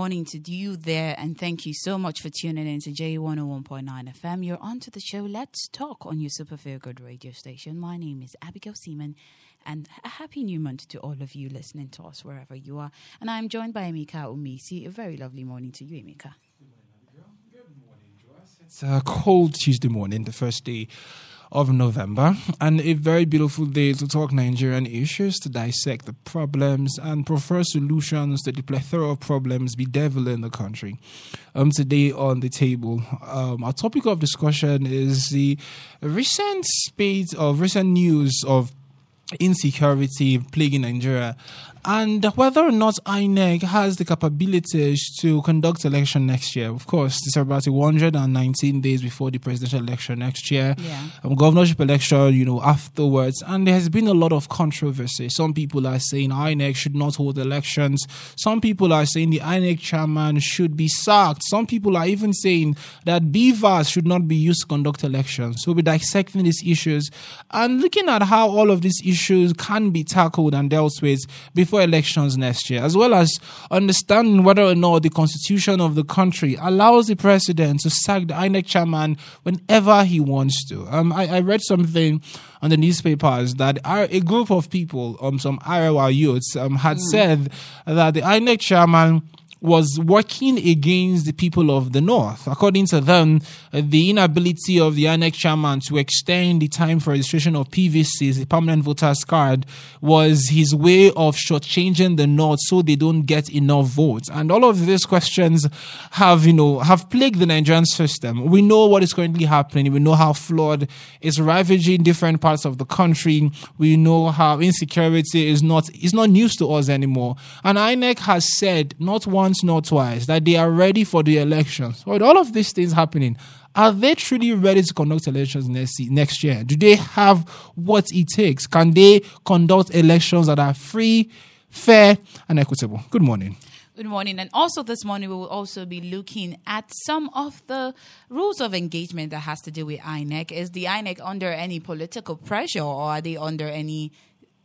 Morning to you there, and thank you so much for tuning in to J101.9 FM. You're on to the show Let's Talk on your Super Feel Good radio station. My name is Abigail Seaman, and a happy new month to all of you listening to us wherever you are. And I'm joined by Emika Umisi. A very lovely morning to you, Emika. Good morning, Joyce. It's a cold Tuesday morning, the first day of November, and a very beautiful day to talk Nigerian issues, to dissect the problems and prefer solutions to the plethora of problems bedeviling in the country. Um, today on the table, um, our topic of discussion is the recent spate of recent news of insecurity plaguing Nigeria and whether or not INEC has the capabilities to conduct election next year. Of course, it's about 119 days before the presidential election next year. Yeah. Um, governorship election, you know, afterwards. And there has been a lot of controversy. Some people are saying INEC should not hold elections. Some people are saying the INEC chairman should be sacked. Some people are even saying that BVAS should not be used to conduct elections. So we'll be dissecting these issues and looking at how all of these issues can be tackled and dealt with before elections next year, as well as understanding whether or not the constitution of the country allows the president to sack the INEC chairman whenever he wants to. Um, I, I read something on the newspapers that a group of people, um, some Arewa youths, um, had said that the INEC chairman was working against the people of the North. According to them, the inability of the INEC chairman to extend the time for registration of PVCs, the permanent voters card, was his way of shortchanging the North so they don't get enough votes. And all of these questions have, you know, have plagued the Nigerian system. We know what is currently happening. We know how flawed it's ravaging different parts of the country. We know how insecurity is not is not news to us anymore. And INEC has said not once, not twice that they are ready for the elections. With all of these things happening, are they truly ready to conduct elections next next year? Do they have what it takes? Can they conduct elections that are free, fair, and equitable? Good morning. Good morning. And also this morning, we will also be looking at some of the rules of engagement that has to do with INEC. Is the INEC under any political pressure or are they under any,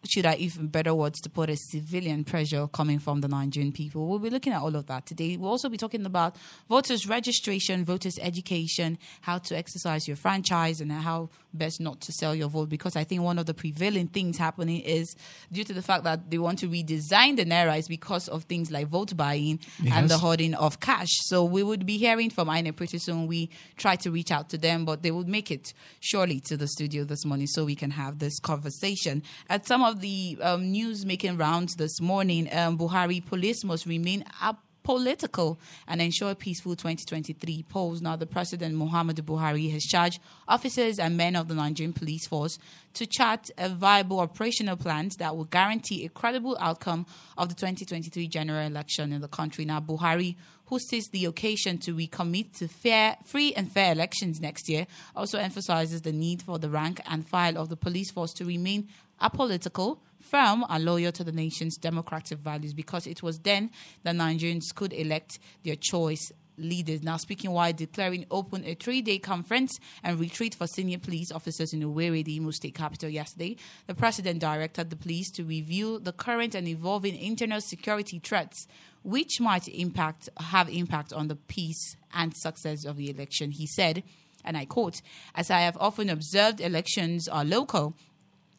should I even better words to put a civilian pressure coming from the Nigerian people? We'll be looking at all of that today. We'll also be talking about voters registration, voters education, how to exercise your franchise and how best not to sell your vote because I think one of the prevailing things happening is due to the fact that they want to redesign the Naira is because of things like vote buying and the hoarding of cash. So we would be hearing from INEC pretty soon. We try to reach out to them, but they would make it surely to the studio this morning so we can have this conversation. At some of the um, news making rounds this morning, um, Buhari police must remain up political and ensure peaceful 2023 polls. Now, the President Muhammadu Buhari has charged officers and men of the Nigerian police force to chart a viable operational plan that will guarantee a credible outcome of the 2023 general election in the country. Now, Buhari, who sees the occasion to recommit to fair, free and fair elections next year, also emphasizes the need for the rank and file of the police force to remain apolitical, firm, and loyal to the nation's democratic values because it was then that Nigerians could elect their choice leaders. Now, speaking while declaring open a three day conference and retreat for senior police officers in Owerri, the Imo state capital, yesterday, the president directed the police to review the current and evolving internal security threats. Which might impact have impact on the peace and success of the election. He said, and I quote, As I have often observed, elections are local,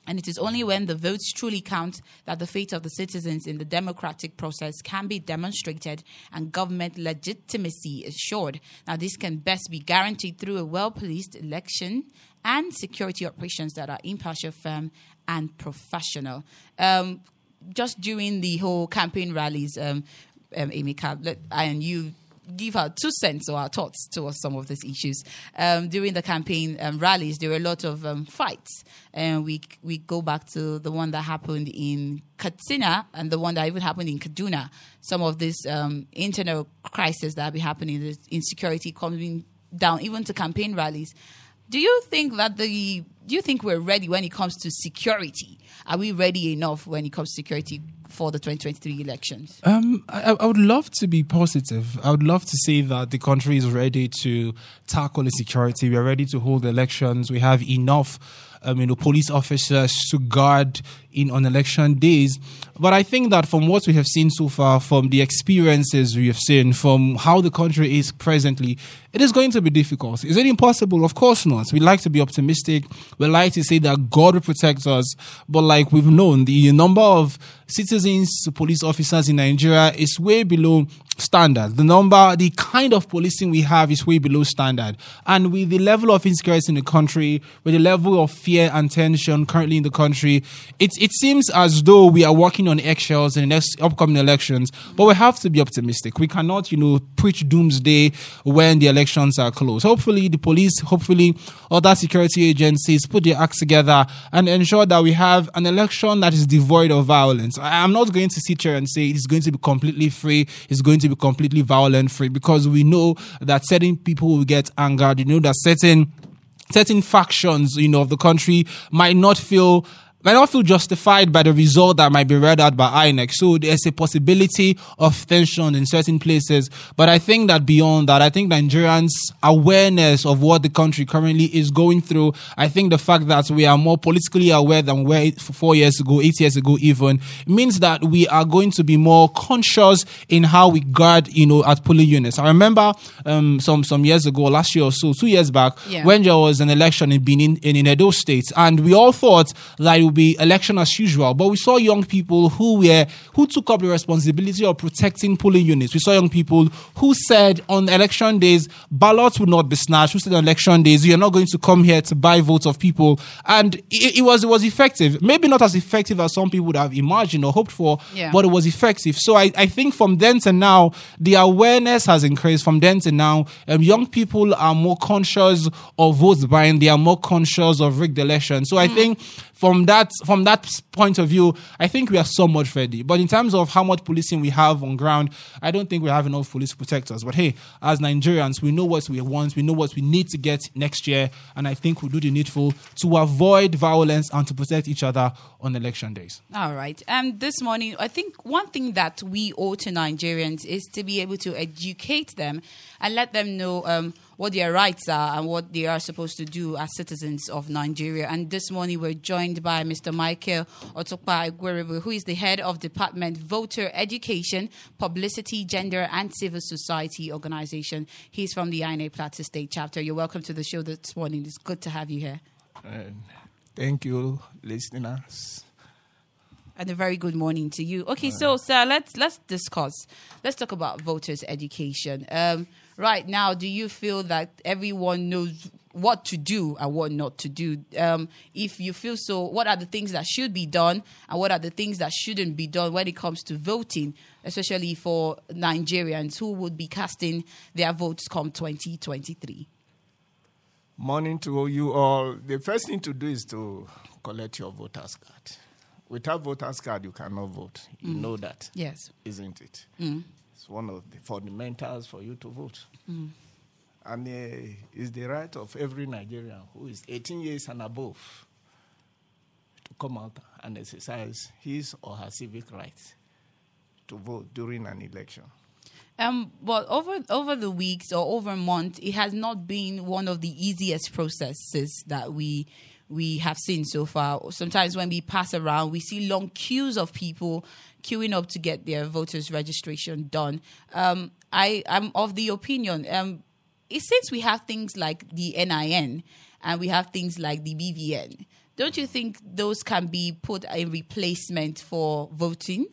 and it is only when the votes truly count that the fate of the citizens in the democratic process can be demonstrated and government legitimacy assured. Now, this can best be guaranteed through a well policed election and security operations that are impartial, firm, and professional. Um, just during the whole campaign rallies, um, um, Amy Cab, and you give our two cents or our thoughts towards some of these issues. Um, during the campaign um, rallies, there were a lot of um, fights, and we we go back to the one that happened in Katsina and the one that even happened in Kaduna. Some of this um, internal crisis that be happening, the insecurity coming down even to campaign rallies. Do you think that the do you think we're ready when it comes to security? Are we ready enough when it comes to security for the 2023 elections? Um, I, I would love to be positive. I would love to say that the country is ready to tackle insecurity. We are ready to hold elections. We have enough um, you know, police officers to guard in on election days. But I think that from what we have seen so far, from the experiences we have seen, from how the country is presently, it is going to be difficult. Is it impossible? Of course not. We like to be optimistic. We like to say that God will protect us. But like we've known, the number of citizens to police officers in Nigeria is way below standard. The number, the kind of policing we have is way below standard. And with the level of insecurity in the country, with the level of fear and tension currently in the country, it, it seems as though we are working on eggshells in the next upcoming elections. But we have to be optimistic. We cannot, you know, preach doomsday when the elections are close. Hopefully, the police, hopefully, other security agencies put their acts together and ensure that we have an election that is devoid of violence. I, I'm not going to sit here and say it's going to be completely free, it's going to be completely violent free, because we know that certain people will get angered. You know that certain certain factions, you know, of the country might not feel might not feel justified by the result that might be read out by INEC. So there's a possibility of tension in certain places. But I think that beyond that, I think Nigerians' awareness of what the country currently is going through, I think the fact that we are more politically aware than we were four years ago, eight years ago even, means that we are going to be more conscious in how we guard, you know, at polling units. I remember um, some some years ago, last year or so, two years back, Yeah. when there was an election in Benin in, in Edo State, and we all thought that it would be election as usual. But we saw young people who were who took up the responsibility of protecting polling units. We saw young people who said on election days ballots would not be snatched. Who said on election days you're not going to come here to buy votes of people, and it, it was it was effective. Maybe not as effective as some people would have imagined or hoped for, Yeah. but it was effective. So I, I think from then to now, the awareness has increased. From then to now, um, young people are more conscious of votes buying. They are more conscious of rigged elections. So I think from that from that point of view, I think we are so much ready. But in terms of how much policing we have on ground, I don't think we have enough police protectors. But hey, as Nigerians, we know what we want. We know what we need to get next year, and I think we'll do the needful to avoid violence and to protect each other on election days. All right. Um, this morning, I think one thing that we owe to Nigerians is to be able to educate them and let them know um, what their rights are and what they are supposed to do as citizens of Nigeria. And this morning, we're joined by Mr. Michael Otokpa Igwerebe, who is the head of Department Voter Education, Publicity, Gender, and Civil Society Organization. He's from the INEC Plateau State chapter. You're welcome to the show this morning. It's good to have you here. And thank you, listeners. And a very good morning to you. Okay, so sir, let's let's discuss. Let's talk about voters' education. Um, right now, do you feel that everyone knows what to do and what not to do? Um, if you feel so, what are the things that should be done and what are the things that shouldn't be done when it comes to voting, especially for Nigerians who would be casting their votes come 2023? Morning to you all. The first thing to do is to collect your voter's card. Without voter's card, you cannot vote. You know that, Yes. isn't it? It's one of the fundamentals for you to vote. And uh, it's the right of every Nigerian who is 18 years and above to come out and exercise his or her civic rights to vote during an election. Um, but over over the weeks or over a month, it has not been one of the easiest processes that we we have seen so far. Sometimes when we pass around, we see long queues of people queuing up to get their voters registration done. Um, I am of the opinion. Um, since we have things like the NIN and we have things like the BVN, don't you think those can be put in replacement for voting?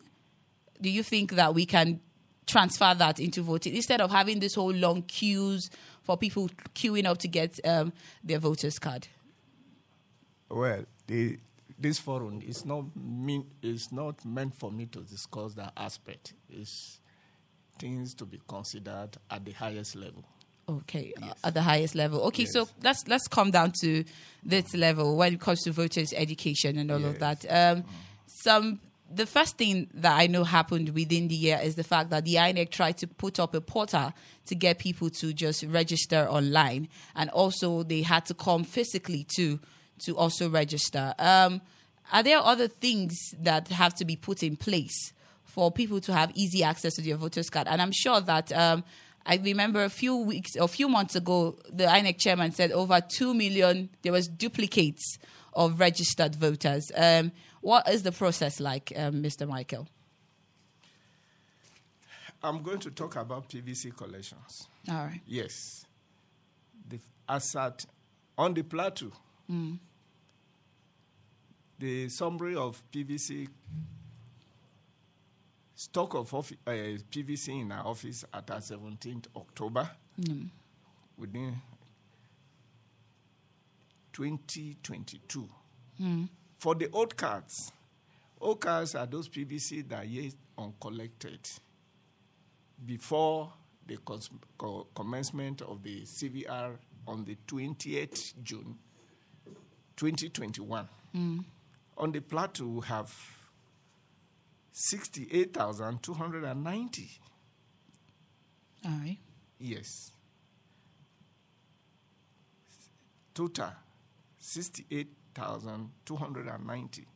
do you think that we can transfer that into voting instead of having this whole long queues for people queuing up to get um, their voters card? Well, the, this forum is not mean is not meant for me to discuss that aspect. It's things to be considered at the highest level. Okay, uh, at the highest level. Okay, so let's let's come down to this level when it comes to voters' education and all of that. Um, some the first thing that I know happened within the year is the fact that the INEC tried to put up a portal to get people to just register online, and also they had to come physically to to also register. Um, are there other things that have to be put in place for people to have easy access to their voters card? And I'm sure that. Um, I remember a few weeks, a few months ago, the INEC chairman said over two million. There was duplicates of registered voters. Um, what is the process like, um, Mr. Michael? I'm going to talk about PVC collections. All right. Yes. The, as at, on the plateau, Mm. the summary of PVC stock of offi- uh, PVC in our office at our 17th October within 2022. For the old cards, old cards are those PVC that are yet uncollected before the commencement of the CVR on the 28th June 2021. On the plateau, we have 68,290. All right. Yes. Total 68,290.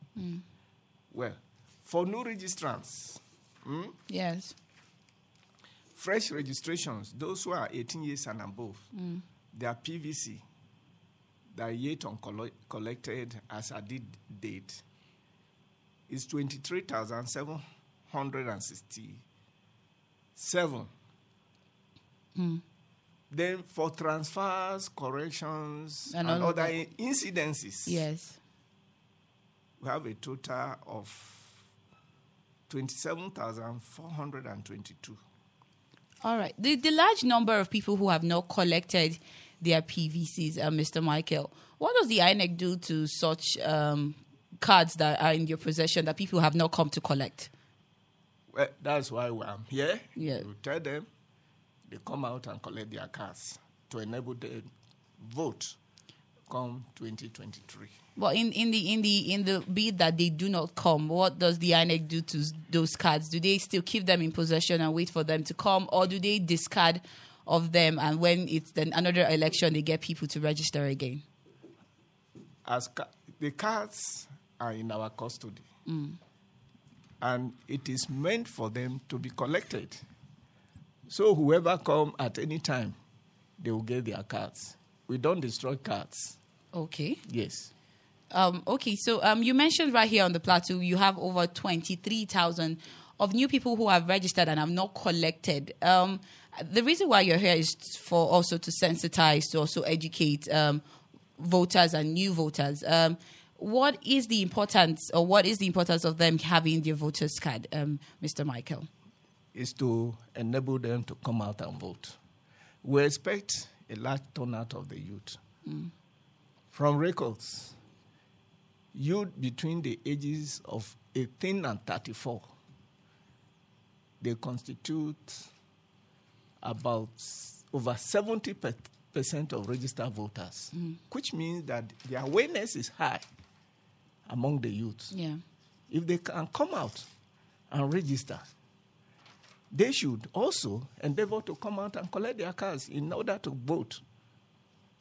Well, for new registrants, hmm, Yes. fresh registrations, those who are 18 years and above, their PVC that are yet uncollected as a did date is 23,767. Hmm. Then for transfers, corrections, And and, other incidences, Yes. we have a total of 27,422. All right. The, the large number of people who have not collected their PVCs, uh, Mr. Michael, what does the INEC do to such um, cards that are in your possession that people have not come to collect? Well, that's why I'm here. Yeah. To tell them they come out and collect their cards to enable them vote come 2023. But in, in the in the in the bid that they do not come, what does the INEC do to those cards? Do they still keep them in possession and wait for them to come, or do they discard of them and when it's then another election they get people to register again? As ca- the cards are in our custody, and it is meant for them to be collected. So whoever come at any time, they will get their cards. We don't destroy cards. Okay. Yes. Um, okay, so um, you mentioned right here on the plateau you have over 23,000 of new people who have registered and have not collected. Um, the reason why you're here is for also to sensitize, to also educate um, voters and new voters. Um, what is the importance, or what is the importance of them having their voters card, um, Mr. Michael? is to enable them to come out and vote. We expect a large turnout of the youth. From records, youth between the ages of 18 and 34, they constitute about over 70 percent of registered voters, mm. which means that the awareness is high among the youth Yeah. if they can come out and register, they should also endeavor to come out and collect their cards in order to vote.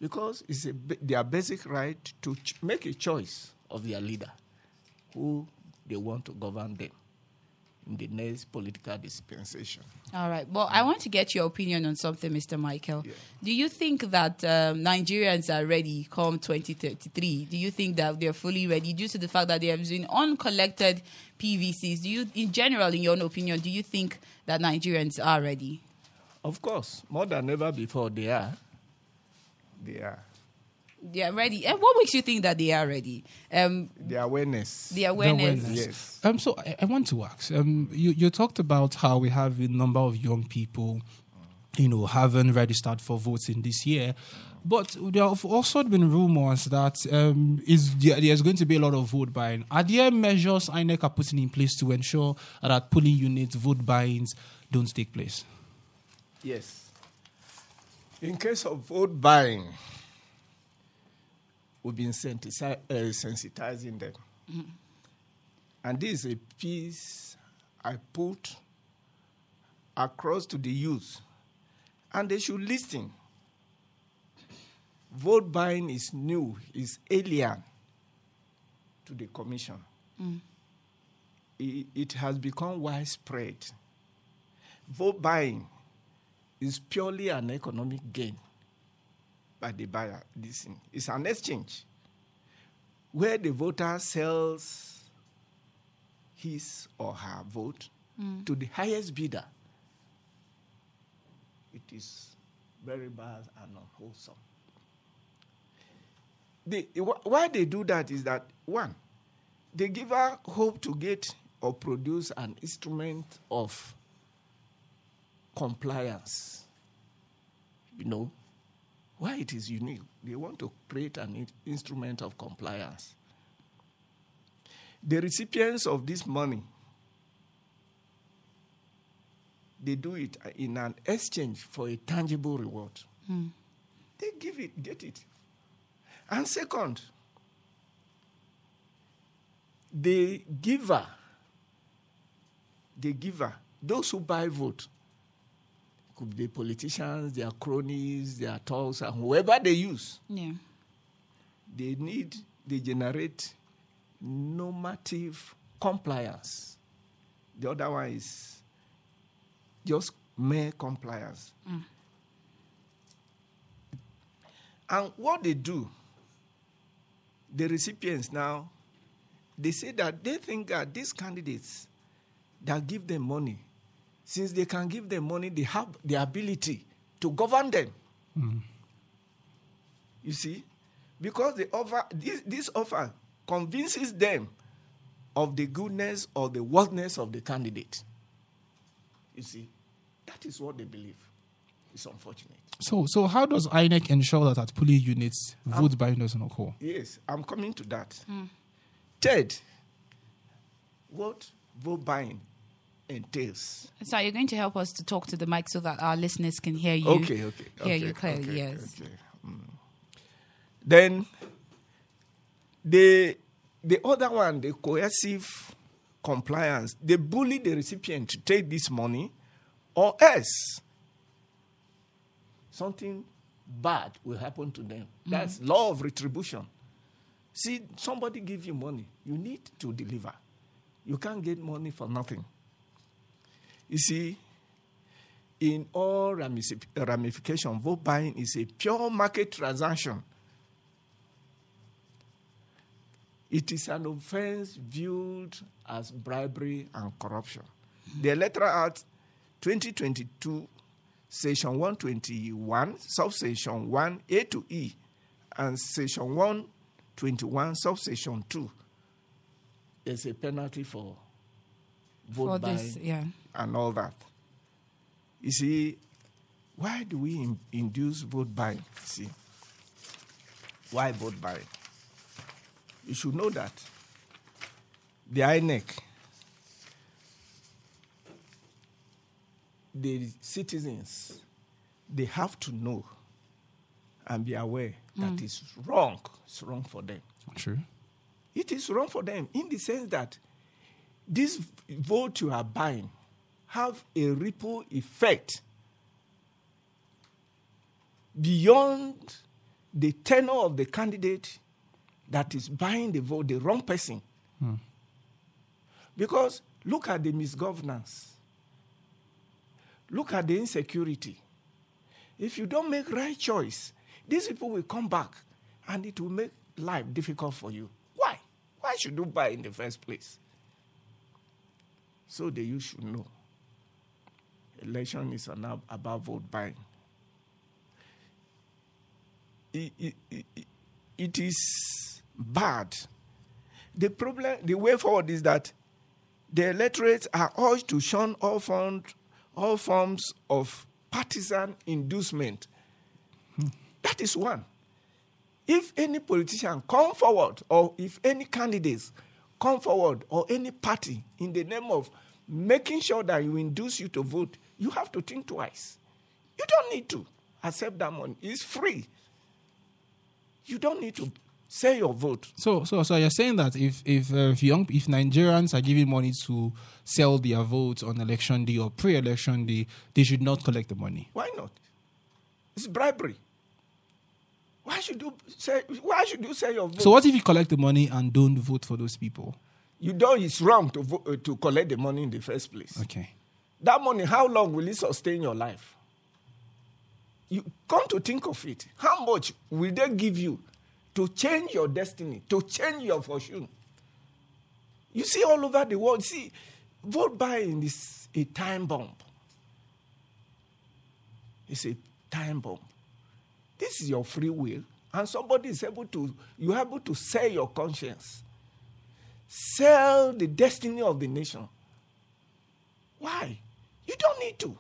Because it's a, their basic right to ch- make a choice of their leader who they want to govern them in the next political dispensation. All right. Well, I want to get your opinion on something, Mr. Michael. Do you think that um, Nigerians are ready come 2033? Do you think that they're fully ready due to the fact that they have been uncollected PVCs? Do you, in general, in your own opinion, do you think that Nigerians are ready? Of course, more than ever before, they are. They are. They are ready. And what makes you think that they are ready? Um, The awareness. the awareness. awareness. yes. Um, so I, I want to ask. Um, you you talked about how we have a number of young people, you know, haven't registered for voting this year, but there have also been rumors that um, is there, there's going to be a lot of vote buying. Are there measures INEC are putting in place to ensure that polling units vote buyings don't take place? Yes. In case of vote buying, we've been uh, sensitizing them. And this is a piece I put across to the youth. And they should listen. Vote buying is new, is alien to the commission. It, it has become widespread. Vote buying is purely an economic gain by the buyer. This thing. It's an exchange where the voter sells his or her vote hmm. to the highest bidder. It is very bad and unwholesome. They, wh- why they do that is that one, they give her hope to get or produce an instrument of compliance. You know, why it is unique. They want to create an instrument of compliance. The recipients of this money, they do it in an exchange for a tangible reward. Hmm. They give it, get it. And second, the giver, the giver, those who buy vote, could be politicians, their cronies, their talks, and whoever they use, Yeah. they need, they generate normative compliance. The other one is just mere compliance. Mm. And what they do, the recipients now, they say that they think that these candidates that give them money, since they can give them money, they have the ability to govern them. You see? Because the offer, this, this offer convinces them of the goodness or the worthiness of the candidate. You see? That is what they believe. It's unfortunate. So, so how does INEC ensure that at polling units vote buying doesn't occur? Yes, I'm coming to that. Hmm. Third, what vote buying entails. So you're going to help us to talk to the mic so that our listeners can hear you. Okay, okay. Hear okay, you clearly, okay, yes. okay. Mm. Then the the other one, the coercive compliance, they bully the recipient to take this money, or else something bad will happen to them. That's law of retribution. See, somebody give you money, you need to deliver. You can't get money for nothing. You see, in all ramifi- ramification, vote buying is a pure market transaction. It is an offense viewed as bribery and corruption. The Electoral Act 2022, Section 121, Subsection 1, A to E, and Section 121, Subsection 2, there's a penalty for vote For buying this, yeah. And all that. You see, why do we in- induce vote buying? See, why vote buying? You should know that the INEC, the citizens, they have to know and be aware that mm. it's wrong. It's wrong for them. True. It is wrong for them in the sense that this vote you are buying have a ripple effect beyond the tenor of the candidate that is buying the vote, the wrong person. Hmm. Because look at the misgovernance. Look at the insecurity. If you don't make right choice, these people will come back and it will make life difficult for you. Why? Why should you buy in the first place? So the you should know. Election is about vote buying. It, it, it, it is bad. The problem, the way forward is that the electorates are urged to shun all, fund, all forms of partisan inducement. That is one. If any politician come forward, or if any candidates come forward, or any party in the name of making sure that you induce you to vote, you have to think twice. You don't need to accept that money. It's free. You don't need to Say your vote. So, so, so you're saying that if if uh, if young if Nigerians are giving money to sell their votes on election day or pre-election day, they should not collect the money. Why not? It's bribery. Why should you say? Why should you say your vote? So, what if you collect the money and don't vote for those people? you know it's wrong to vo- uh, to collect the money in the first place. Okay. That money, how long will it sustain your life? You come to think of it. How much will they give you to change your destiny, to change your fortune? You see all over the world. See, vote buying is a time bomb. It's a time bomb. This is your free will, and somebody is able to, you're able to sell your conscience, sell the destiny of the nation. Why? You don't need to.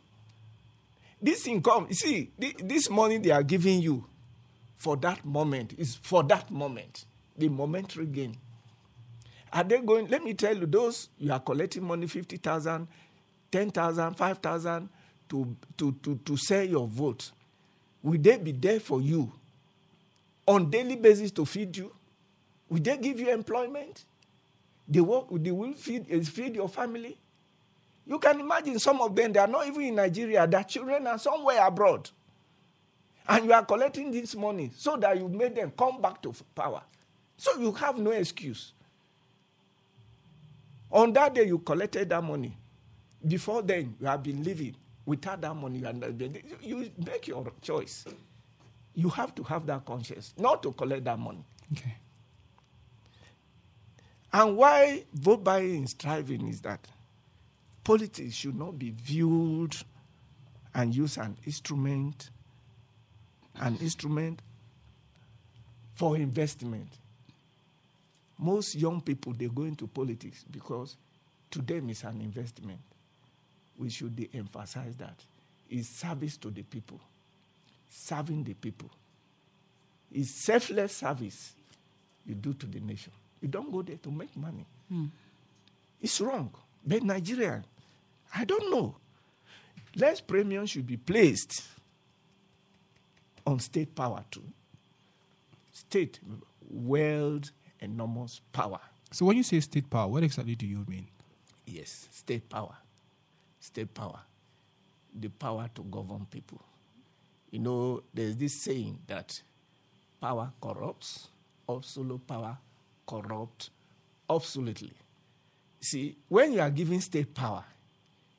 This income, you see, this money they are giving you for that moment is for that moment, the momentary gain. Are they going? Let me tell you, those you are collecting money 50,000, 10,000, 5,000 to, to, to, to sell your vote. Will they be there for you on daily basis to feed you? Will they give you employment? They work, they will feed, eh, feed your family. You can imagine some of them, they are not even in Nigeria, their children are somewhere abroad. And you are collecting this money so that you make them come back to power. So you have no excuse. On that day, you collected that money. Before then, you have been living without that money. And uh, you make your choice. You have to have that conscience, not to collect that money. Okay. And why vote buying is thriving is that politics should not be viewed and used an instrument, an instrument for investment. Most young people they go into politics because to them it's an investment. We should de-emphasize that. It's service to the people, serving the people. It's selfless service you do to the nation. You don't go there to make money. Hmm. It's wrong. But Nigerian, I don't know. Less premium should be placed on state power too. State wield enormous power. So, when you say state power, what exactly do you mean? Yes, state power. State power. The power to govern people. You know, there's this saying that power corrupts, absolute power corrupt absolutely. See, when you are given state power,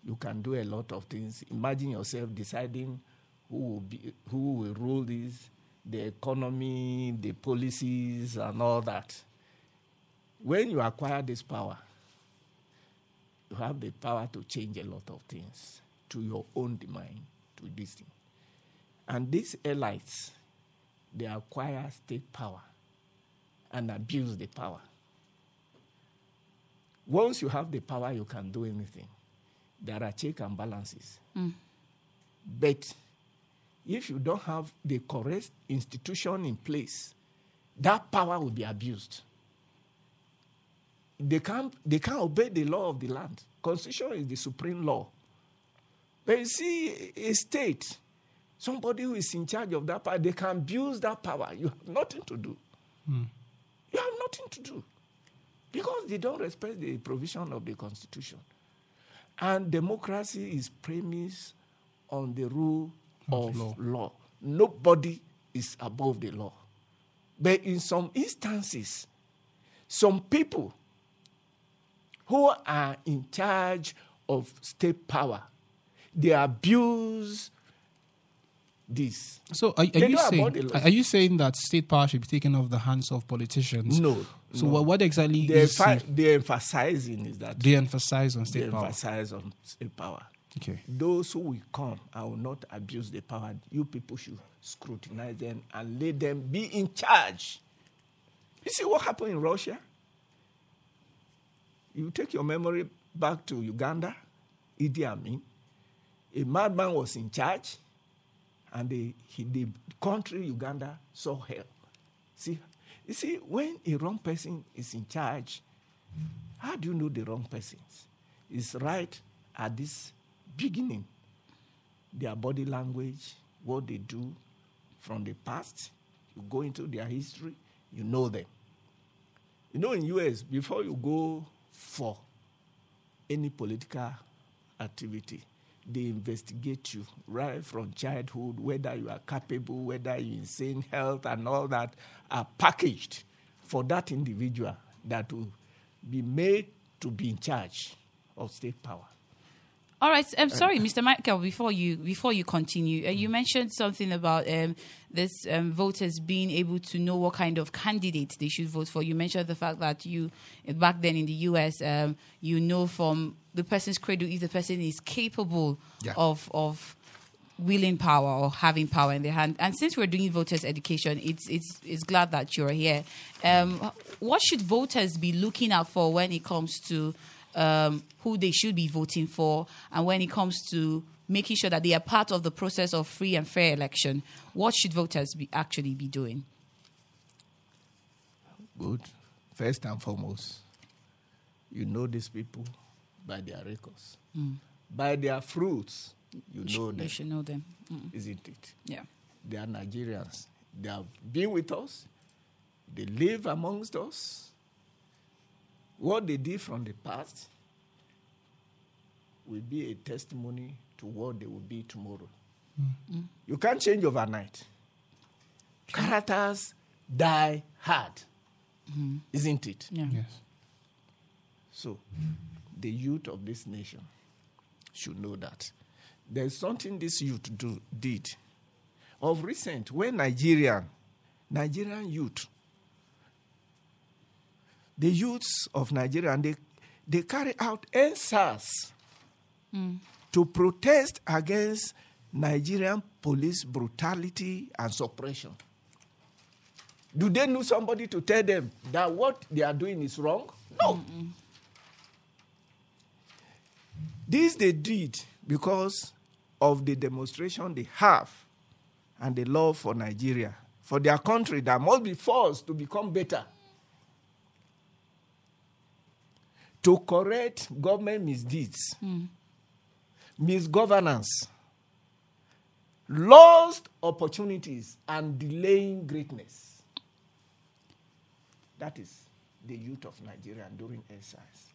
you can do a lot of things. Imagine yourself deciding who will be who will rule this, the economy, the policies, and all that. When you acquire this power, you have the power to change a lot of things to your own demand, to this thing. And these elites, they acquire state power and abuse the power. Once you have the power, you can do anything. There are check and balances. Mm. But if you don't have the correct institution in place, that power will be abused. They can't, they can't obey the law of the land. Constitution is the supreme law. But you see, a state, somebody who is in charge of that power, they can abuse that power. You have nothing to do. Hmm. You have nothing to do. Because they don't respect the provision of the Constitution. And democracy is premised on the rule of, law. law. Nobody is above the law. But in some instances, some people who are in charge of state power, they abuse this. So, are, are you saying about the law. are you saying that state power should be taken off the hands of politicians? No. So, no. what, what exactly they, is fi- it- they emphasizing is that they emphasize on they state power? emphasize on state power. Okay. Those who will come I will not abuse the power, you people should scrutinize them and let them be in charge. You see what happened in Russia? You take your memory back to Uganda, Idi Amin. A madman was in charge, and the, he, the country Uganda saw hell. See, you see, when a wrong person is in charge, how do you know the wrong persons? It's right at this beginning. Their body language, what they do from the past, you go into their history, You know them. You know, in US, before you go for any political activity, they investigate you right from childhood, whether you are capable, whether you're insane health, and all that are packaged for that individual that will be made to be in charge of state power. All right. I'm sorry, Mr. Michael. Before you before you continue, uh, you mentioned something about um, this um, voters being able to know what kind of candidate they should vote for. You mentioned the fact that you back then in the U.S. Um, you know from the person's cradle if the person is capable Yeah. of of willing power or having power in their hand. And since we're doing voters education, it's it's it's glad that you're here. Um, what should voters be looking out for when it comes to um, who they should be voting for, and when it comes to making sure that they are part of the process of free and fair election? What should voters be actually be doing? Good. First and foremost, you know these people by their records. By their fruits, you know You them, should know them. Mm, isn't it? yeah. They are Nigerians. They have been with us. They live amongst us. What they did from the past will be a testimony to what they will be tomorrow. Hmm. You can't change overnight. Characters die hard, hmm. isn't it? Yeah. Yes. So, the youth of this nation should know that there's something this youth do, did. Of recent, when Nigerian, Nigerian youth, the youths of Nigeria, and they, they carry out EndSARS hmm. to protest against Nigerian police brutality and suppression. Do they know somebody to tell them that what they are doing is wrong? No. This they did because of the demonstration they have and the love for Nigeria, for their country that must be forced to become better. To correct government misdeeds, misgovernance, lost opportunities, and delaying greatness. That is the youth of Nigeria during exercise.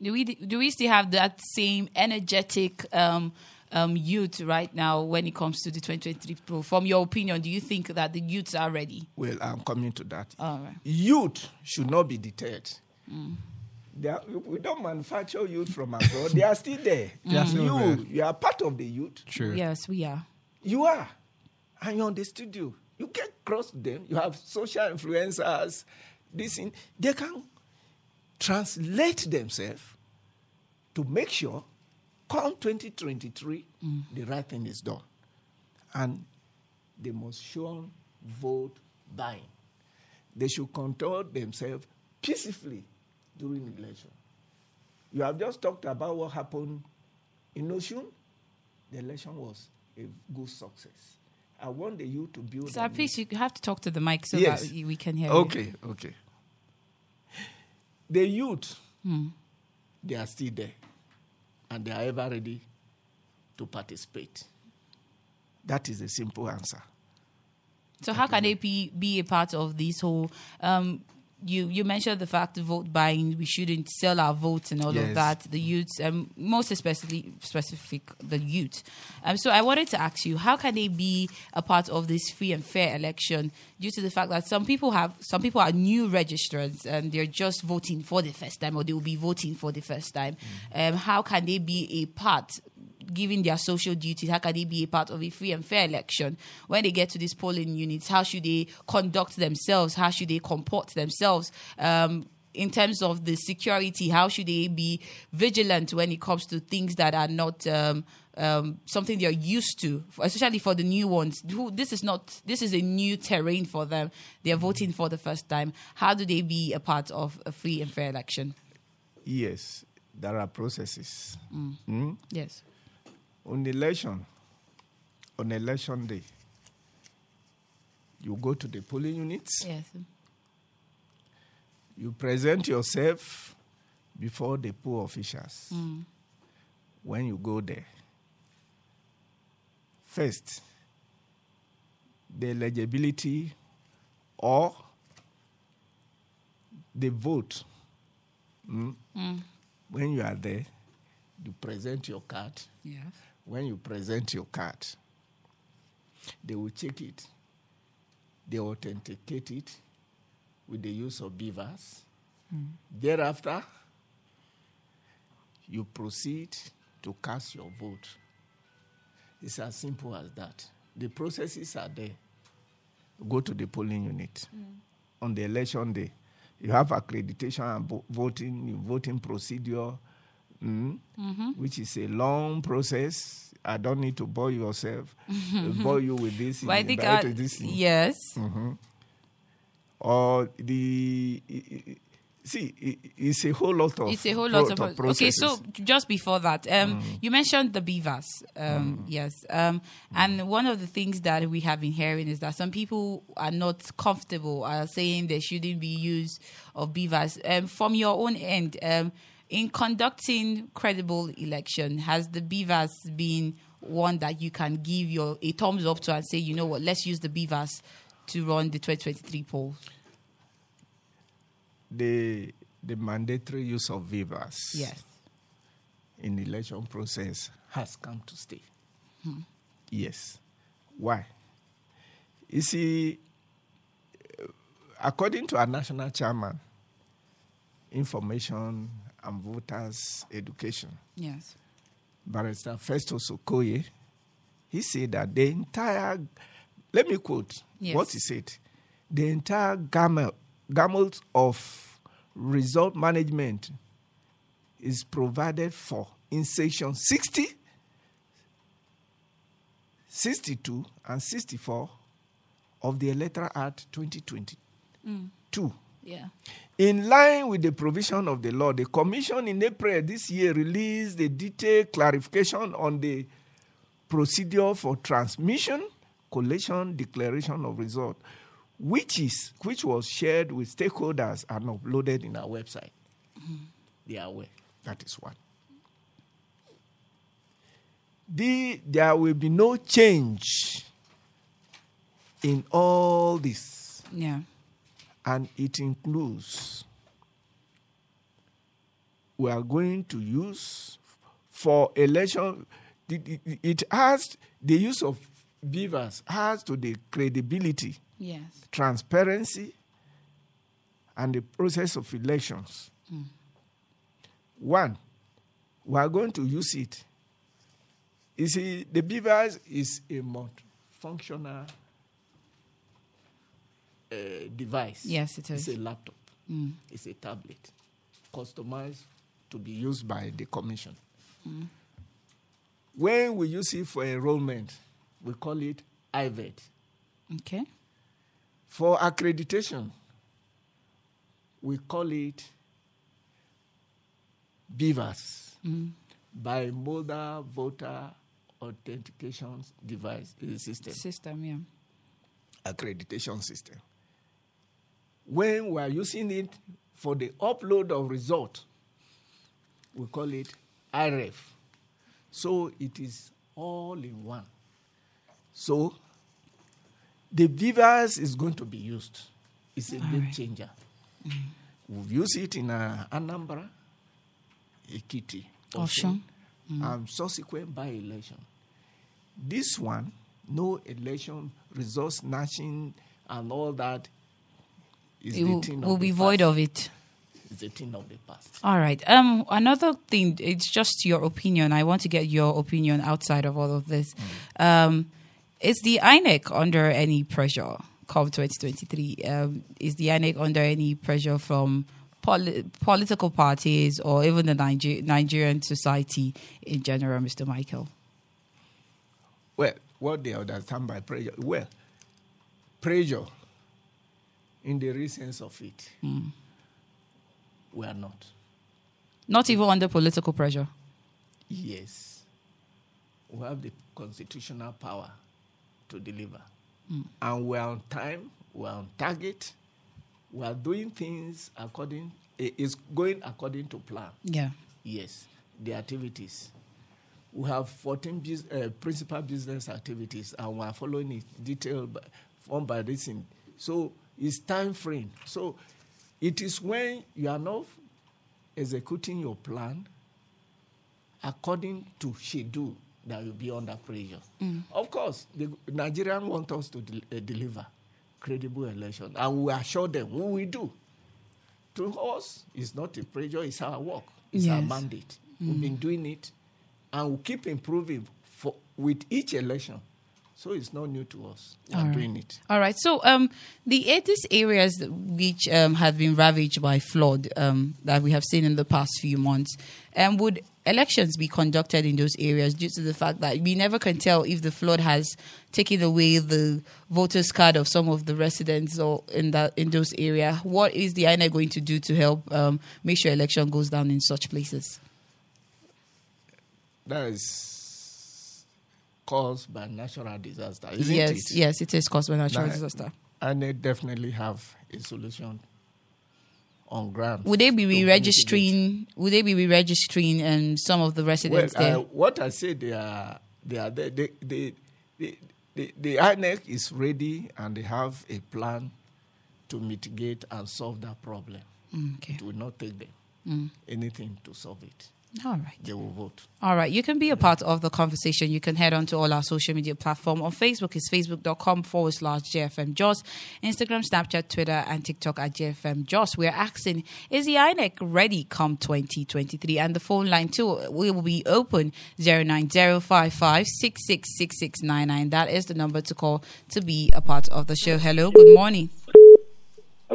Do we do we still have that same energetic um, um, youth right now when it comes to the 2023 Pro? From your opinion, do you think that the youths are ready? Well, I'm coming to that. All right. Youth should not be deterred. They are, we don't manufacture youth from abroad. they are still there. They are still you, there. you are part of the youth. True. Yes, we are. You are. And you're on the studio. You get close to them. You have social influencers. This in, they can translate themselves to make sure come 2023 mm. the right thing is done. And they must show vote buying. They should control themselves peacefully during election. You have just talked about what happened in Osun. The election was a good success. I want the youth to build. Sir, please, you have to talk to the mic so Yes. that we can hear you. Okay, okay. The youth, they are still there, and they are ever ready to participate. That is the simple answer. So how can they be, be a part of this whole? Um, you you mentioned the fact of vote buying. We shouldn't sell our votes and all of that. The youths, um, most especially specific the youth. Um, so I wanted to ask you, how can they be a part of this free and fair election? Due to the fact that some people have some people are new registrants and they're just voting for the first time, or they will be voting for the first time. Um, how can they be a part? Given their social duties, how can they be a part of a free and fair election? When they get to these polling units, how should they conduct themselves? How should they comport themselves? Um, in terms of the security, how should they be vigilant when it comes to things that are not um, um, something they're used to, especially for the new ones? Who this is not this is a new terrain for them. They're voting for the first time. How do they be a part of a free and fair election? Yes, there are processes. Hmm? Yes. On election, on election day, you go to the polling units, Yes. you present yourself before the poll officials. When you go there, first, the eligibility or the vote. mm, When you are there, you present your card. Yes. When you present your card, they will check it. They authenticate it with the use of BVAS. Hmm. Thereafter, you proceed to cast your vote. It's as simple as that. The processes are there. Go to the polling unit hmm. on the election day. You have accreditation and vo- voting, voting procedure, mm, which is a long process. I don't need to bore yourself, bore you with this. But I think direct uh, to this yes. or the see it's a whole lot of It's a whole lot pro- of, okay. processes. So just before that, um, you mentioned the BVAS. Um, Yes, um, and one of the things that we have been hearing is that some people are not comfortable are saying there shouldn't be use of BVAS. Um, from your own end, um, in conducting credible election, has the BVAS been one that you can give your a thumbs up to and say, you know what, let's use the BVAS to run the 2023 poll? the the mandatory use of BVAS Yes. in the election process has come to stay. Hmm. Yes. Why? You see, according to our national chairman, information and voters education, Yes. Barrister Festus Okoye, he said that the entire, let me quote Yes. what he said, the entire gamut, gamut of result management is provided for in section 60, 62, and 64 of the Electoral Act 2022. Mm. Yeah. In line with the provision of the law, the Commission in April this year released a detailed clarification on the procedure for transmission, collation, declaration of result, which is which was shared with stakeholders and uploaded in our website. They are aware. That is one. The, there will be no change in all this Yeah. And it includes we are going to use for election it, has the use of BVAS has to the credibility Yes. transparency and the process of elections one we are going to use it you see the BVAS is a multifunctional uh, device. Yes, it it's a laptop. It's a tablet. Customized to be used by the commission. When we use it for enrollment we call it IVED. Okay. For accreditation, we call it BVAS, Bimodal Voter Authentication Device uh, System, System, yeah. accreditation system. When we are using it for the upload of result, we call it IReV. So it is all in one. So the BVAS is going to be used. It's a game changer. We've used it in uh, Anambra, Ekiti, Osun. and subsequent by-election. This one, no election result snatching and all that is It the will, thing will of be the void past. of it. It's a thing of the past. All right. Um, another thing, it's just your opinion. I want to get your opinion outside of all of this. Um, is the INEC under any pressure come 2023? Um, is the INEC under any pressure from poli- political parties or even the Niger- Nigerian society in general, Mr. Michael? Well, what they understand by pressure? Well, pressure, in the real sense of it, we are not. Not even under political pressure. Yes, we have the constitutional power to deliver. And we are on time, we are on target, we are doing things according, it is going according to plan. Yeah. Yes, the activities. We have 14 bus- uh, principal business activities, and we are following it detailed by, one by this. So it's time frame. So It is when you are not executing your plan according to schedule that you'll be under pressure. Of course, the Nigerians want us to del- uh, deliver credible election, and we assure them what we do. To us, it's not a pressure; it's our work, it's our Yes. mandate. We've been doing it, and we keep improving for with each election. So it's not new to us. We're doing it. All right. So, um, the eh, these areas which um, have been ravaged by flood um, that we have seen in the past few months, um, would elections be conducted in those areas due to the fact that we never can tell if the flood has taken away the voters' card of some of the residents or in that in those areas? What is the INEC going to do to help um, make sure election goes down in such places? That is caused by natural disaster, isn't yes, it? yes, it is caused by natural Nah. disaster. And they definitely have a solution on ground. Would they be re-registering? Would they be re-registering um, some of the Well, residents there? uh, what I say, they are they are there. They, they, they, the, the INEC is ready and they have a plan to mitigate and solve that problem. Mm, okay. It will not take them anything to solve it. All right. They will vote. All right. You can be a part of the conversation. You can head on to all our social media platform. On Facebook, it's facebook.com forward slash JFM Jos. Instagram, Snapchat, Twitter, and TikTok at JFM Jos. We're asking, is the INEC ready come 2023? And the phone line, too, We will be open 09055666699. That is the number to call to be a part of the show. Hello. Good morning.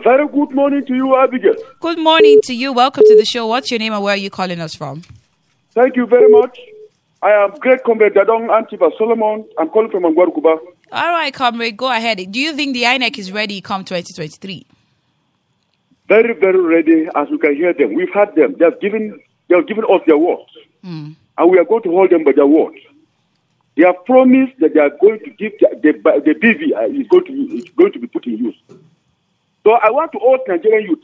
Very good morning to you, Abigail. Good morning to you. Welcome to the show. What's your name and where are you calling us from? Thank you very much. I am Great Comrade Dadong Antiba Solomon. I'm calling from Angwarukuba. All right, comrade, go ahead. Do you think the INEC is ready come 2023? Very, very ready as we can hear them. We've had them. They have given, they have given us their words. And we are going to hold them by their word. They have promised that they are going to give the, the, the BV uh, is going to is going to be put in use. So I want to urge Nigerian youth,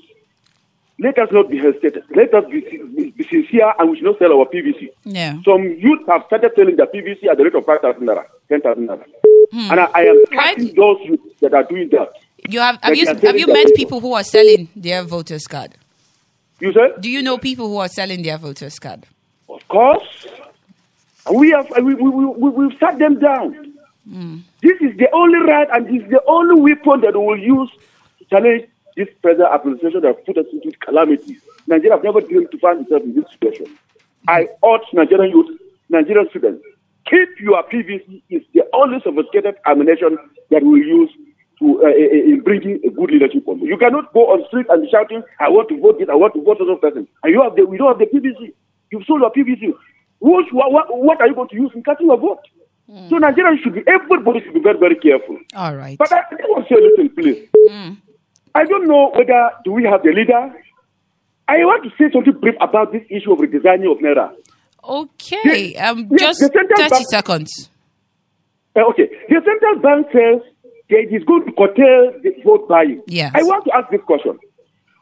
let us not be hesitated. Let us be, be, be sincere and we should not sell our PVC. Yeah. Some youth have started selling their PVC at the rate of 5,000 naira, 10,000 naira. Hmm. And I, I am Right. tracking those youth that are doing that. You have have you have you met people who are selling their voters card? You said? Do you know people who are selling their voters card? Of course. We have we, we, we, we, we've sat them down. Hmm. This is the only right and this is the only weapon that we will use challenge this present administration that put us into calamity. Nigeria has never dreamed to find itself in this situation. I urge Nigerian youth, Nigerian students, keep your PVC is the only sophisticated ammunition that we use to uh, uh, in bringing a good leadership on. You cannot go on street and shouting, "I want to vote this, I want to vote this person," and you have the we don't have the PVC. You've sold your PVC. What, what, what are you going to use in casting your vote? So Nigerians should be everybody should be very very careful. All right. But I, I want to say a little, please. I don't know whether do we have the leader. I want to say something brief about this issue of redesigning of Naira. Okay. Um Yes, just the 30 bank- seconds. Uh, okay, the central bank says that it is going to curtail the vote buying. Yes. I want to ask this question.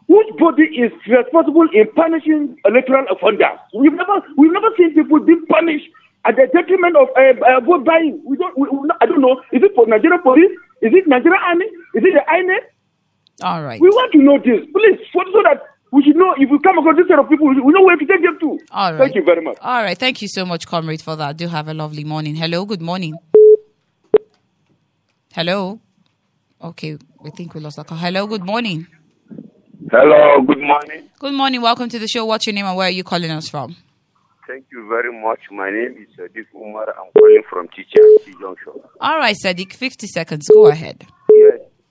Which body is responsible in punishing electoral offenders? We've never, we've never seen people being punished at the detriment of uh, uh, vote buying. We don't, we, we, I don't know. Is it for Nigerian police? Is it Nigerian army? Is it the INEC? All right. We want to know this, please, for, so that we should know if we come across this set of people, we know where to take them to. All right. Thank you very much. All right. Thank you so much, comrade, for that. Do have a lovely morning. Hello. Good morning. Hello. Okay. I think we lost our call. Hello. Good morning. Hello, good morning. Good morning. Welcome to the show. What's your name and where are you calling us from? Thank you very much. My name is Sadiq Umar. I'm calling from Teacher Junction. All right, Sadiq. 50 seconds. Go ahead.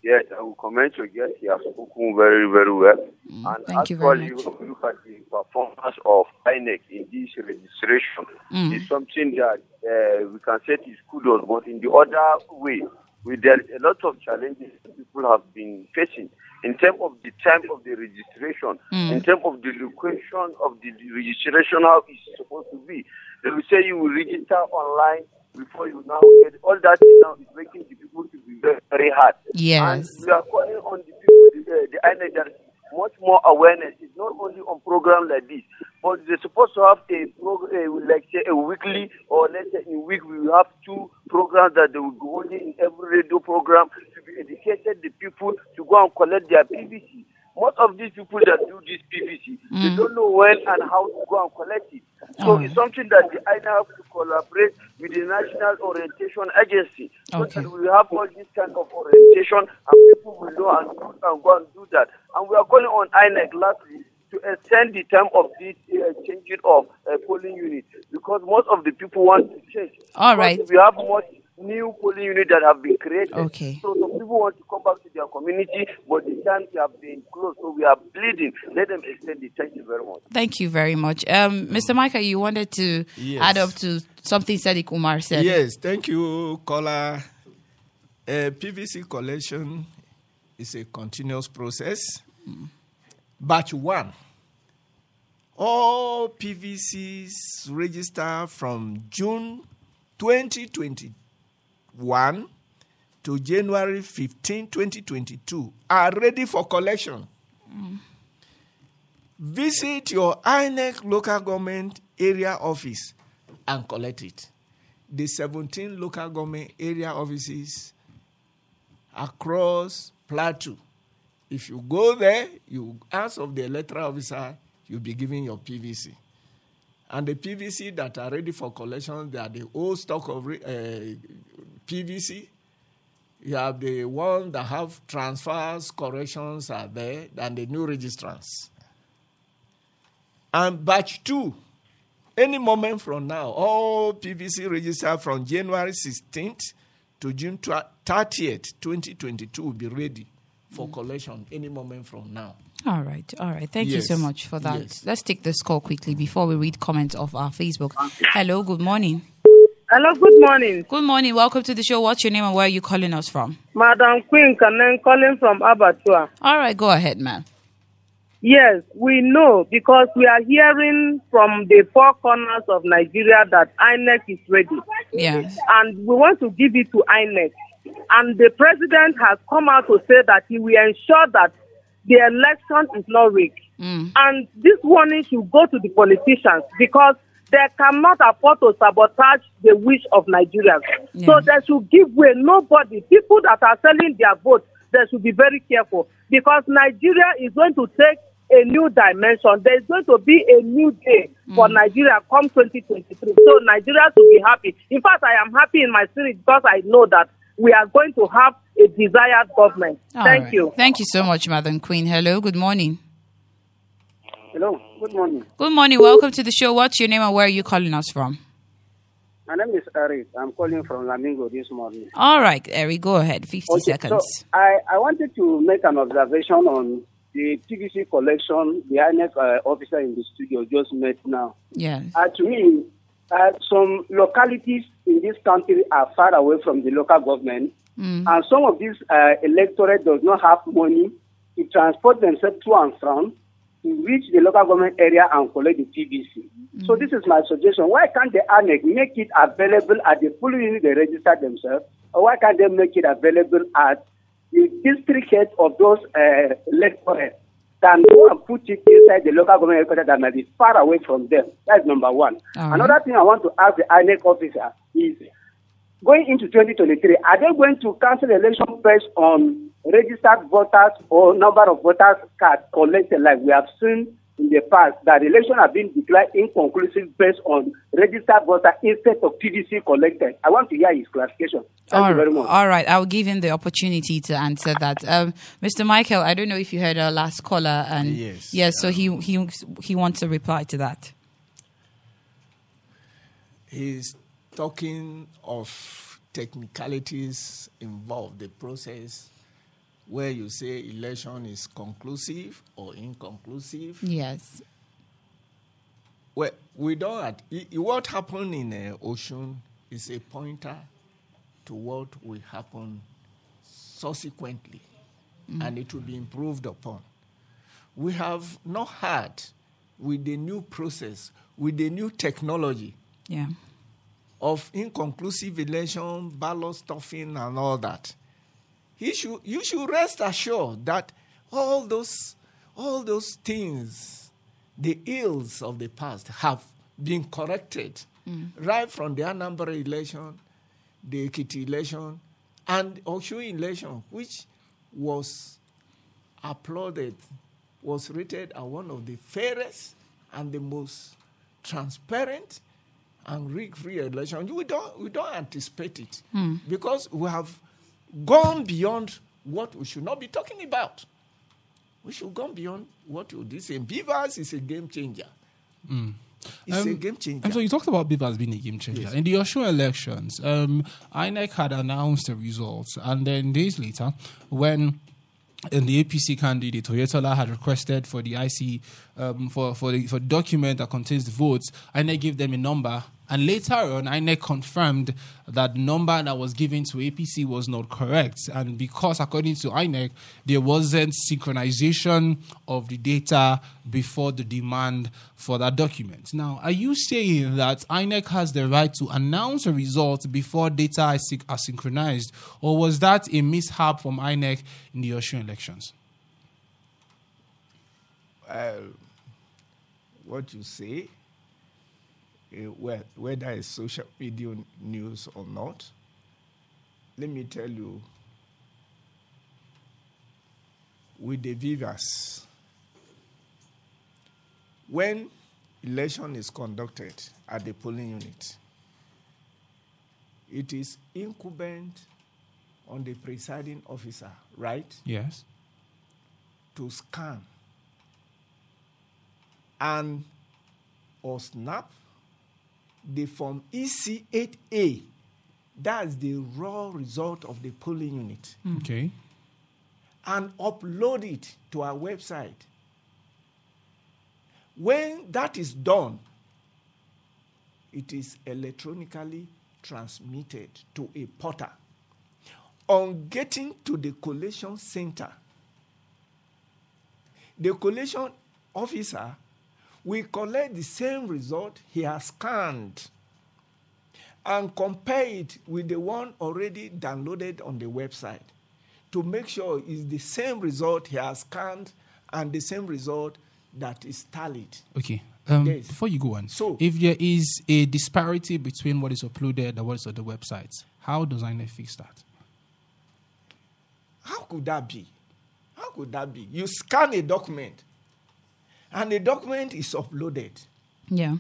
Yes, yes, I will comment your guest. He has spoken very, very well. and Mm, thank you very much. we look at the performance of INEC in this registration, Mm. it's something that uh, we can say is kudos, but in the other way, we, there a lot of challenges people have been facing in terms of the time of the registration, Mm. in terms of the location of the registration, how it's supposed to be. They will say you will register online before you now get all that now is making the people to be very, very hard. Yes. And we are calling on the people, the, the INEC, much more awareness. It's not only on program like this, but they're supposed to have a program, like say a weekly or let's say in week we will have two programs that they will go in every radio program to be educated the people to go and collect their PVC. Most of these people that do this PVC, they don't know when and how to go and collect it. So Alright. it's something that the INEC have to collaborate with the National Orientation Agency so Okay. that we have all this kind of orientation and people will know and, and go and do that. And we are calling on INEC lastly to extend the time of this uh, changing of uh, polling unit because most of the people want to change. All right. Because. We have much new polling units that have been created. Okay. So some people want to come back to their community, but the times have been closed, so we are bleeding. Let them extend it. Thank you very much. Thank you very much. Um, Mr. Michael, you wanted to Yes. add up to something Sadiq Umar said. Yes, thank you, caller. Uh, PVC collection is a continuous process. Batch one. All PVCs registered from June 2021 to January 15, 2022 are ready for collection. Visit your INEC local government area office and collect it. The 17 local government area offices across Plateau. If you go there, you ask of the electoral officer, you'll be given your PVC. And the PVC that are ready for collection, they are the old stock of uh, PVC. You have the one that have transfers, corrections are there, and the new registrants. And batch two, any moment from now, all PVC registered from January 16th to June 30th, 2022 will be ready for collection any moment from now. All right, all right. Thank you so much for that. yes. Let's take this call quickly before we read comments of our Facebook. Hello, good morning. Hello, good morning. Good morning. Welcome to the show. What's your name and where are you calling us from? Madam Queen Kanen calling from Abatua. All right, go ahead, man. Yes, we know because we are hearing from the four corners of Nigeria that INEC is ready. Yes. And we want to give it to INEC. And the president has come out to say that he will ensure that the election is not rigged. Mm. And this warning should go to the politicians because they cannot afford to sabotage the wish of Nigerians. Yeah. So they should give way. Nobody, people that are selling their votes, they should be very careful because Nigeria is going to take a new dimension. There is going to be a new day for Nigeria come 2023. So Nigeria should be happy. In fact, I am happy in my spirit because I know that we are going to have a desired government. All Thank right. you. Thank you so much, Madam Queen. Hello, good morning. Hello, good morning. Good morning. Welcome to the show. What's your name and where are you calling us from? My name is Eric. I'm calling from Lamingo this morning. All right, Eric, go ahead. 50 Okay, seconds. So I, I wanted to make an observation on the PVC collection the INEC uh, officer in the studio just met now. Yeah. Uh, to me, uh, some localities in this country are far away from the local government, and some of these uh, electorate does not have money to transport themselves to and from to reach the local government area and collect the PVC. So this is my suggestion. Why can't the INEC make it available at the polling unit they register themselves, or why can't they make it available at the district heads of those uh, electorates? Can go and put it inside the local government headquarters that might be far away from them. That's number one. Right. Another thing I want to ask the INEC officer is going into 2023, are they going to cancel election based on registered voters or number of voters cards collected like we have seen in the past that election have been declared inconclusive based on registered voter instead of PVC collected? I want to hear his clarification. Thank All you very much. all right, I'll give him the opportunity to answer that. Um, Mr. Michael, I don't know if you heard our last caller, and Yes. yes, so he he he wants to reply to that. He's talking of technicalities involved, the process where you say election is conclusive or inconclusive. Yes, Well, we don't. At, i- i- what happened in uh, Osun is a pointer to what will happen subsequently, and it will be improved upon. We have not had, with the new process, with the new technology yeah, of inconclusive election, ballot stuffing, and all that. He should, you should rest assured that all those, all those things, the ills of the past, have been corrected. Mm. Right from the Anambra election, the Ekiti election, and Osun election, which was applauded was rated as one of the fairest and the most transparent and rig-free election. We don't we don't anticipate it. Hmm. Because we have gone beyond what we should not be talking about. We should go beyond what you this in BVAS is a game changer. It's a Um, game changer. And so you talked about BVAS being a game changer. Yes. In the Osun elections, um, INEC had announced the results, and then days later, when and the APC candidate Oyetola had requested for the IC um, for for the for the document that contains the votes, INEC gave them a number, and later on, INEC confirmed that the number that was given to APC was not correct, and because according to INEC, there wasn't synchronization of the data before the demand for that document. Now, are you saying that INEC has the right to announce a result before data are synchronized, or was that a mishap from INEC in the Osun elections? uh, what you say, well, Eh, whether it's social media news or not, let me tell you, with the BVAS, when election is conducted at the polling unit, it is incumbent on the presiding officer, right? Yes. to scan and or snap the form EC8A. That's the raw result of the polling unit. Hmm. Okay. And upload it to our website. When that is done, it is electronically transmitted to a portal. On getting to the collation center, the collation officer will collect the same result he has scanned and compare it with the one already downloaded on the website to make sure it's the same result he has scanned and the same result that is tallied. Okay. Um, Yes. Before you go on, So- if there is a disparity between what is uploaded and what is on the websites, how does INEC fix that? How could that be? How could that be? You scan a document and the document is uploaded. Yeah.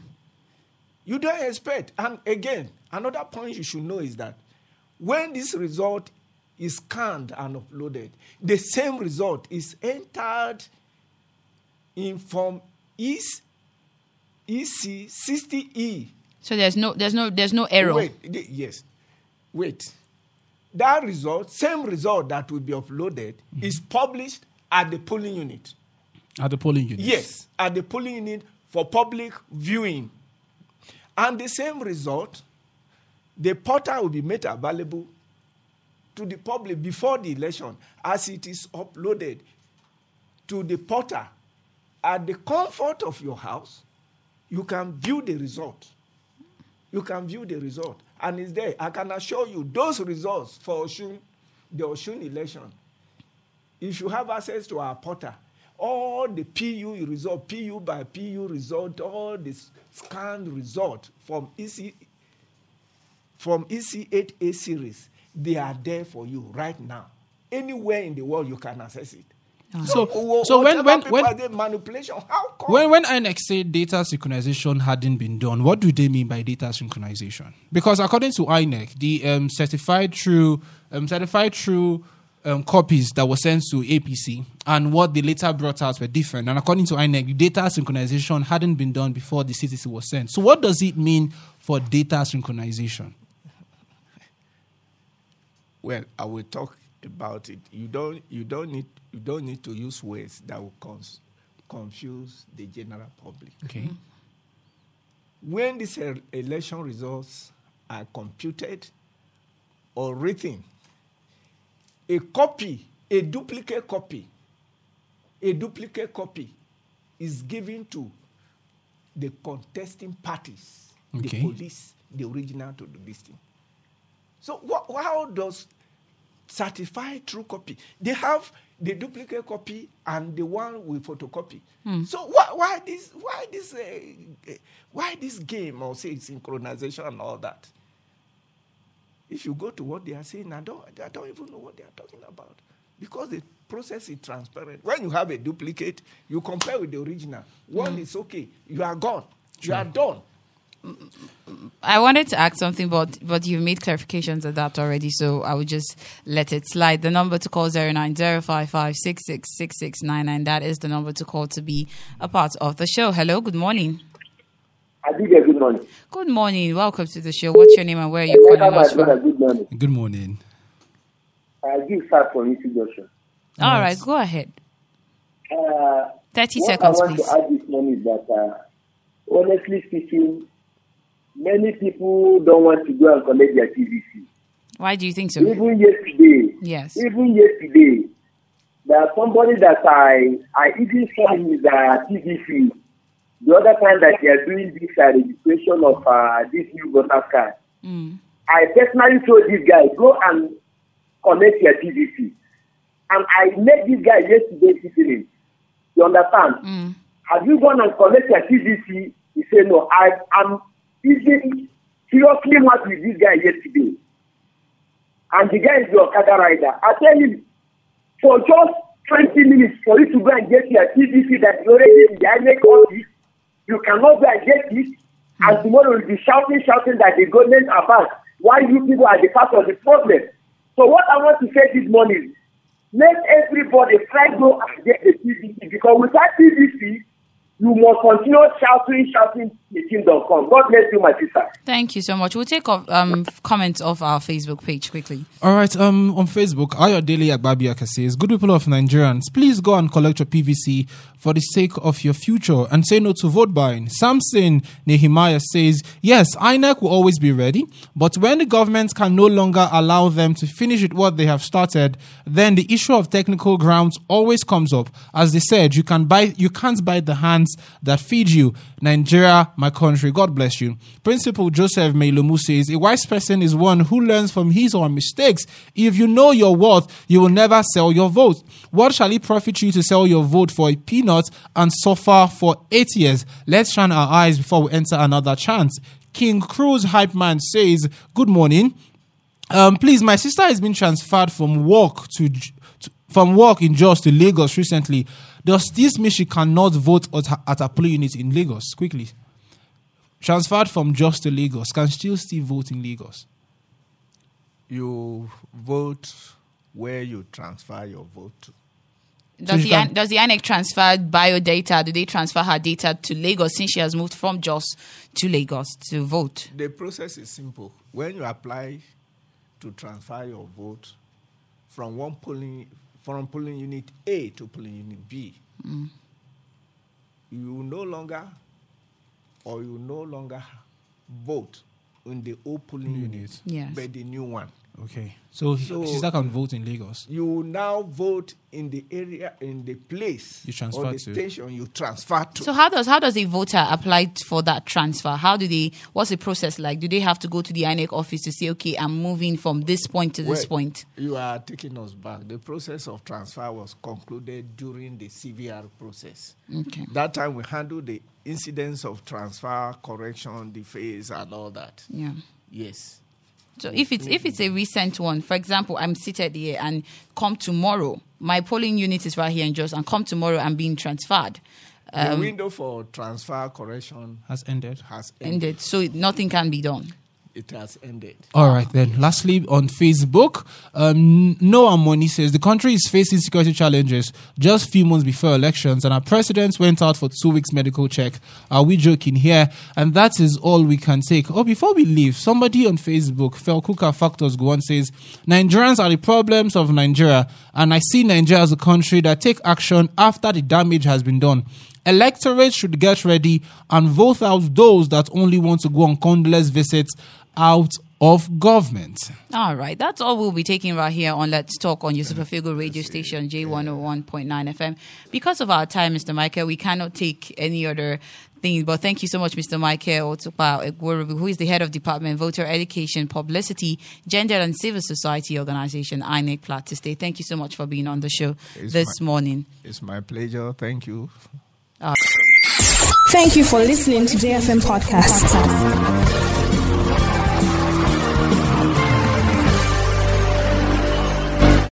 You don't expect. And again, another point you should know is that when this result is scanned and uploaded, the same result is entered in form is EC 60E. So there's no there's no there's no error. Wait, yes. Wait. That result, same result that will be uploaded, mm-hmm. is published at the polling unit. At the polling unit? Yes, at the polling unit for public viewing. And the same result, the portal will be made available to the public before the election as it is uploaded to the portal at the comfort of your house. You can view the result. You can view the result. And it's there. I can assure you those results for Osun, the Osun election, if you have access to our portal, all the PU result, PU by PU result, all the scanned result from EC from EC8A series, they are there for you right now. Anywhere in the world you can access it. So, wha- so when whatever when when manipulation, how come? when when INEC say data synchronization hadn't been done, what do they mean by data synchronization? Because according to INEC, the um, certified true um, certified true um, copies that were sent to APC and what they later brought out were different. And according to INEC, data synchronization hadn't been done before the CTC was sent. So, what does it mean for data synchronization? Well, I will talk about it. You don't you don't need you don't need to use words that will cons- confuse the general public. Okay. When these election results are computed or written, a copy, a duplicate copy, a duplicate copy is given to the contesting parties, Okay. the police, the original to the listing. So wha- how does certified true copy? They have the duplicate copy and the one with photocopy. So why, why this why this uh, uh, why this game or say synchronization and all that? If you go to what they are saying, I don't I don't even know what they are talking about because the process is transparent. When you have a duplicate, you compare with the original. One mm. is okay. You are gone. You are done. I wanted to ask something, but but you made clarifications of that already, so I would just let it slide. The number to call zero nine zero five five six six six six nine nine. That is the number to call to be a part of the show. Hello, good morning. Abigail, good morning. Good morning. Welcome to the show. What's your name and where are you Emeka, calling us from? good morning. Good morning. I give start for introduction. All right, go ahead. Uh, Thirty what seconds, I want please. to add this morning is that, uh, honestly speaking, many people don't want to go and collect their PVC. Why do you think so? Even yesterday, Yes. even yesterday, there's somebody that I I even saw his uh, PVC the other time that they are doing this uh, registration of uh, this new voter card. Mm. I personally told this guy, go and connect your TVC. And I met this guy yesterday evening. You understand? Mm. Have you gone and connect your TVC? He said, no. I, I'm even seriously mad with this guy yesterday. And the guy is your Okada rider. I tell him, for just 20 minutes for you to go and get your TVC that is already in the INEC office, you cannot go and get it. And tomorrow you'll be shouting, shouting that the government are bad. Why you people are the part of the problem? So what I want to say this morning, let everybody try go and get the TVC because without TVC, you must continue shouting, shouting, the kingdom come. God bless you, my sister. Thank you so much. We'll take off, um, comments off our Facebook page quickly. All right, um, on Facebook, Ayodele Agbabiaka says, Good people of Nigerians, please go and collect your PVC for the sake of your future and say no to vote buying. Samson Nehemiah says, Yes, INEC will always be ready, but when the government can no longer allow them to finish with what they have started, then the issue of technical grounds always comes up. As they said, you can buy you can't bite the hands that feed you. Nigeria, my country, God bless you. Principal Joseph Meilomu says, A wise person is one who learns from his or mistakes. If you know your worth, you will never sell your vote. What shall it profit you to sell your vote for a peanut and suffer for eight years? Let's shine our eyes before we enter another chance. King Cruz Hype Man says, Good morning. Um, please, my sister has been transferred from work to, to from work in Jos to Lagos recently. Does this mean she cannot vote at her, at unit in Lagos? Quickly, transferred from Jos to Lagos, can still still vote in Lagos? You vote where you transfer your vote to. Does she the, can- does the INEC transfer bio data? Do they transfer her data to Lagos since she has moved from Jos to Lagos to vote? The process is simple. When you apply to transfer your vote from one polling from polling unit A to polling unit B, mm. you no longer or you no longer vote in the old polling unit, Yes. but the new one. Okay, so, So- sister can vote in Lagos. You now vote in the area in the place You transfer or the to. station you transfer to. So how does how does a voter apply for that transfer? How do they? What's the process like? Do they have to go to the INEC office to say, okay, I'm moving from this point to this Well, point? You are taking us back. The process of transfer was concluded during the CVR process. Okay. That time we handled the incidents of transfer, correction, deface, and all that. Yeah. Yes. So if it's if it's a recent one, for example, I'm seated here and come tomorrow, my polling unit is right here in Jos, and come tomorrow, I'm being transferred. the Um, window for transfer correction Has ended. has ended. ended, so nothing can be done. It has ended. All right, then. Lastly, on Facebook, um, Noah Money says the country is facing security challenges just few months before elections, and our president went out for two weeks medical check. Are we joking here? And that is all we can take. Oh, before we leave, somebody on Facebook, Felkuka Factors Go on says Nigerians are the problems of Nigeria, and I see Nigeria as a country that take action after the damage has been done. Electorate should get ready and vote out those that only want to go on condolence visits out of government. All right, that's all we'll be taking right here on Let's Talk on Yusuf Afigo radio station J101.9 FM. Because of our time, Mr. Michael, we cannot take any other things. But thank you so much, Mr. Michael Otupa Egwurubu, who is the head of Department Voter Education, Publicity, Gender and Civil Society Organization, INEC Plateau State. Thank you so much for being on the show It's this my- morning. It's my pleasure. Thank you. Thank you for listening to JFM Podcast.